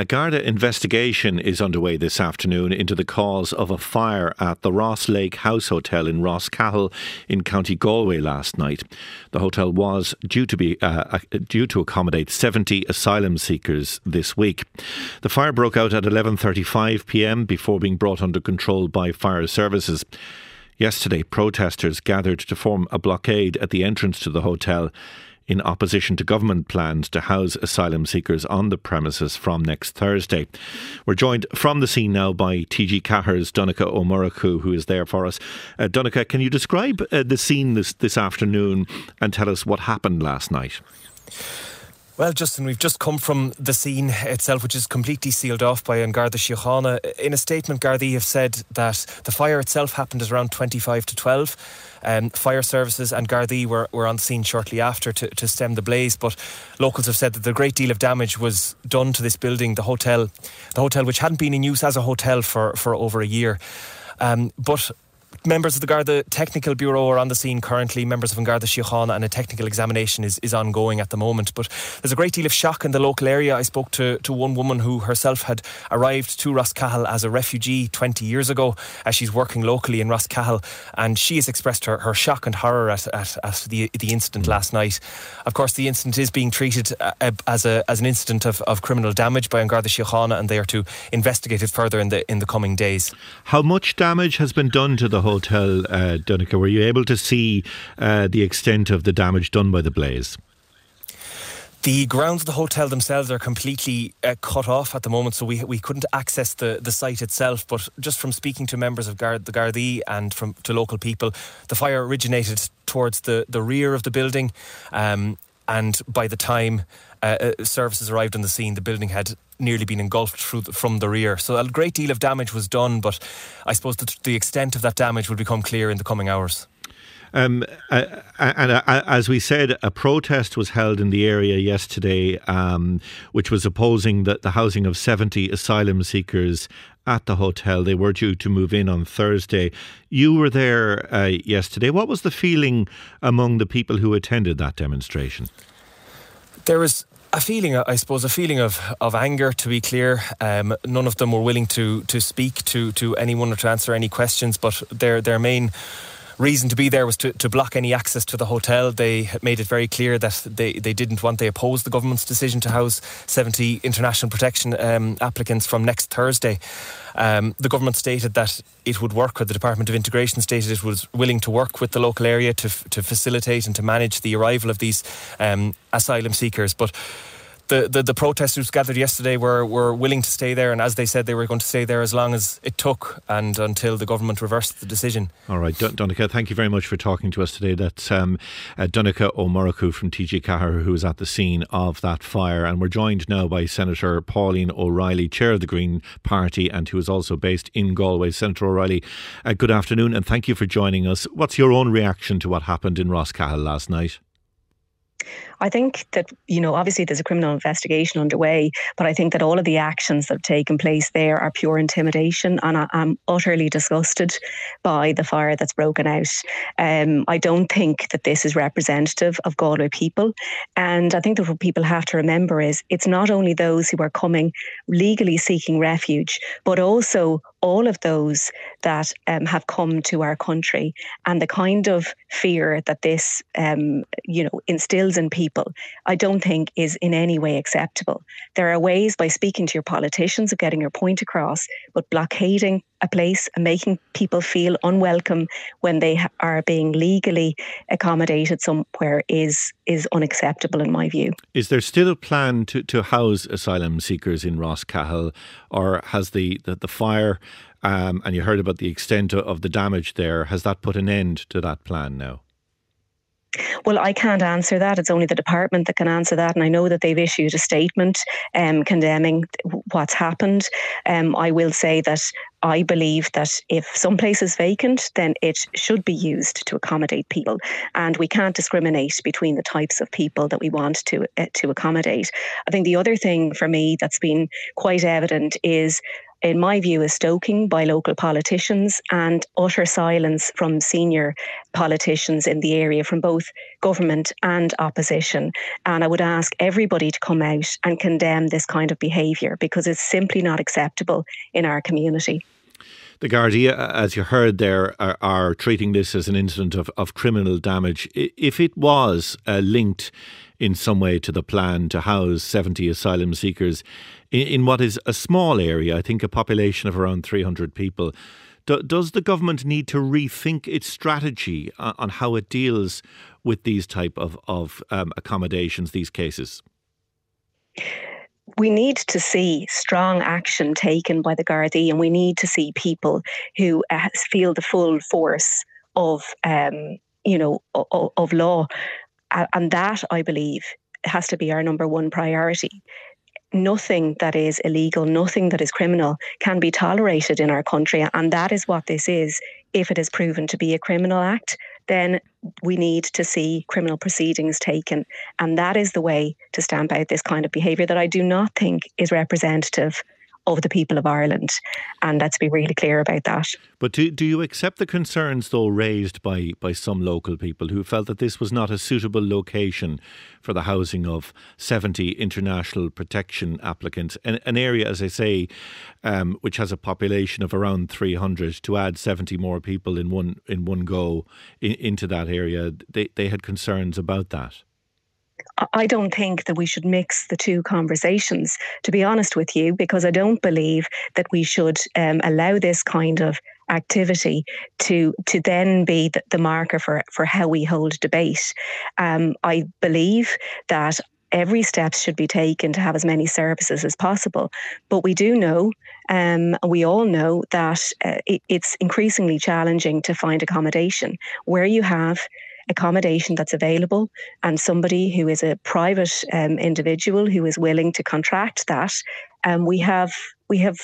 A Garda investigation is underway this afternoon into the cause of a fire at the Ross Lake House Hotel in Ross Rosscahill in County Galway last night. The hotel was due to be uh, due to accommodate 70 asylum seekers this week. The fire broke out at 11:35 p.m. before being brought under control by fire services. Yesterday, protesters gathered to form a blockade at the entrance to the hotel in opposition to government plans to house asylum seekers on the premises from next Thursday. We're joined from the scene now by TG Ceathair's Donncha Ó Murchú, who is there for us. Uh, Donncha, can you describe uh, the scene this, this afternoon and tell us what happened last night? Well, Justin, we've just come from the scene itself, which is completely sealed off by An Garda Síochána. In a statement, Gardaí have said that the fire itself happened at around 25 to 12. Um, fire services and Gardaí were, were on scene shortly after to, to stem the blaze, but locals have said that a great deal of damage was done to this building, the hotel, the hotel which hadn't been in use as a hotel for, for over a year. Um, but Members of the Garda Technical Bureau are on the scene currently. Members of Garda Síochána and a technical examination is, is ongoing at the moment. But there's a great deal of shock in the local area. I spoke to, to one woman who herself had arrived to Rosscahill as a refugee 20 years ago as she's working locally in Rosscahill. And she has expressed her, her shock and horror at, at, at the, the incident last night. Of course, the incident is being treated uh, as, a, as an incident of, of criminal damage by Garda Síochána and they are to investigate it further in the, in the coming days. How much damage has been done to the hotel, uh, Donncha? Were you able to see uh, the extent of the damage done by the blaze? The grounds of the hotel themselves are completely uh, cut off at the moment, so we we couldn't access the, the site itself. But just from speaking to members of Guard, the Gardaí and from to local people, the fire originated towards the, the rear of the building, um, and by the time uh, uh services arrived on the scene, the building had nearly been engulfed through the, from the rear. So a great deal of damage was done, but I suppose the, the extent of that damage will become clear in the coming hours. Um, uh, and uh, as we said, a protest was held in the area yesterday, um, which was opposing the, the housing of 70 asylum seekers at the hotel. They were due to move in on Thursday. You were there uh, yesterday. What was the feeling among the people who attended that demonstration? There was a feeling, I suppose, a feeling of, of anger. To be clear, um, none of them were willing to to speak to to anyone or to answer any questions. But their their main reason to be there was to, to block any access to the hotel. They made it very clear that they, they didn't want, they opposed the government's decision to house 70 international protection um, applicants from next Thursday. Um, the government stated that it would work, or the Department of Integration stated it was willing to work with the local area to, to facilitate and to manage the arrival of these um, asylum seekers. But the, the, the protesters gathered yesterday were, were willing to stay there, and as they said, they were going to stay there as long as it took and until the government reversed the decision. All right, Don- Donncha, thank you very much for talking to us today. That's um, uh, Donncha Ó from TG Ceathair, who was at the scene of that fire. And we're joined now by Senator Pauline O'Reilly, Chair of the Green Party, and who is also based in Galway. Senator O'Reilly, uh, good afternoon, and thank you for joining us. What's your own reaction to what happened in Rosscahill last night? I think that, you know, obviously there's a criminal investigation underway, but I think that all of the actions that have taken place there are pure intimidation. And I, am utterly disgusted by the fire that's broken out. Um, I don't think that this is representative of Galway people. And I think that what people have to remember is it's not only those who are coming legally seeking refuge, but also all of those that um, have come to our country and the kind of fear that this, um, you know, instills in people, I don't think is in any way acceptable. There are ways by speaking to your politicians of getting your point across, but blockading a place and making people feel unwelcome when they are being legally accommodated somewhere is is unacceptable in my view. Is there still a plan to, to house asylum seekers in Rosscahill, or has the the, the fire um, and you heard about the extent of the damage there? Has that put an end to that plan now? Well, I can't answer that. It's only the department that can answer that. And I know that they've issued a statement um, condemning what's happened. Um, I will say that I believe that if some place is vacant, then it should be used to accommodate people, and we can't discriminate between the types of people that we want to uh, to accommodate. I think the other thing for me that's been quite evident is in my view, is stoking by local politicians and utter silence from senior politicians in the area from both government and opposition. And I would ask everybody to come out and condemn this kind of behaviour because it's simply not acceptable in our community. The Gardaí, as you heard there, are, are, treating this as an incident of, of criminal damage. If it was uh, linked in some way to the plan to house 70 asylum seekers in, in what is a small area, I think a population of around 300 people, do, does the government need to rethink its strategy on, on how it deals with these type of, of um, accommodations, these cases? we need to see strong action taken by the Gardaí, and we need to see people who uh, feel the full force of, um, you know, of, of law, and that I believe has to be our number one priority nothing that is illegal, nothing that is criminal can be tolerated in our country. And that is what this is. If it is proven to be a criminal act, then we need to see criminal proceedings taken. And that is the way to stamp out this kind of behaviour that I do not think is representative of the people of Ireland. And let's be really clear about that. But do, do you accept the concerns, though, raised by, by some local people who felt that this was not a suitable location for the housing of 70 international protection applicants? An, an area, as I say, um, which has a population of around 300, to add 70 more people in one, in one go in, into that area, they, they had concerns about that. I don't think that we should mix the two conversations, to be honest with you, because I don't believe that we should um, allow this kind of activity to to then be the, the marker for for how we hold debate. Um, I believe that every step should be taken to have as many services as possible. But we do know, um, we all know that uh, it, it's increasingly challenging to find accommodation where you have accommodation that's available and somebody who is a private um, individual who is willing to contract that, um, we have we have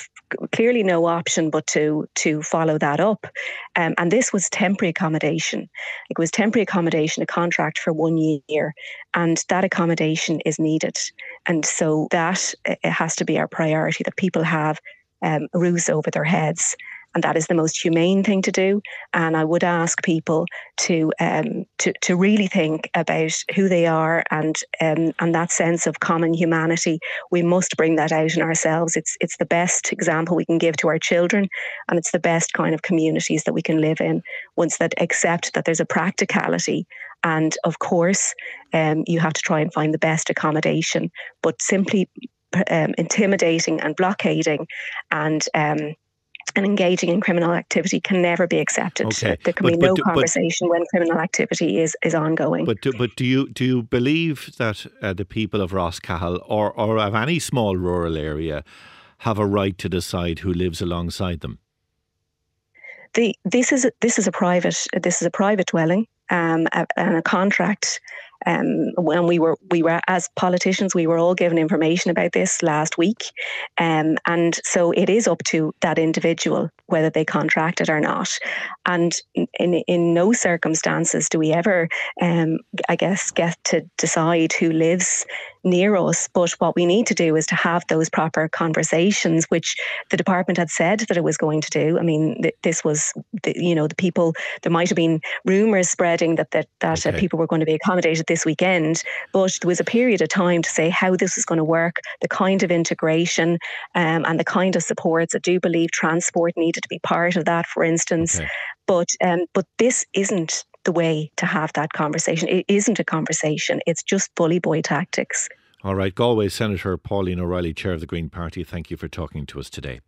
clearly no option but to to follow that up. Um, and this was temporary accommodation. It was temporary accommodation, a contract for one year, and that accommodation is needed. And so that it has to be our priority that people have um, roofs over their heads and that is the most humane thing to do. And I would ask people to um, to to really think about who they are and um, and that sense of common humanity. We must bring that out in ourselves. It's it's the best example we can give to our children, and it's the best kind of communities that we can live in. Once that accept that there's a practicality and of course, um, you have to try and find the best accommodation. But simply um, intimidating and blockading and um, and engaging in criminal activity can never be accepted. Okay. There can but, be no conversation when criminal activity is, is ongoing. But do, but do you do you believe that uh, the people of Rosscahill or or of any small rural area have a right to decide who lives alongside them? The, this is a, this is a private this is a private dwelling um, and a contract um, when we were we were as politicians we were all given information about this last week. Um, and so it is up to that individual whether they contract it or not. And in in no circumstances do we ever um, I guess get to decide who lives near us. But what we need to do is to have those proper conversations, which the department had said that it was going to do. I mean, th- this was, the, you know, the people. There might have been rumours spreading that that, that uh, okay. uh, people were going to be accommodated this weekend, but there was a period of time to say how this was going to work, the kind of integration, um, and the kind of supports. I do believe transport needed to be part of that, for instance. Okay. But um, but this isn't the way to have that conversation. It isn't a conversation, it's just bully boy tactics. All right, Galway Senator Pauline O'Reilly, Chair of the Green Party, thank you for talking to us today.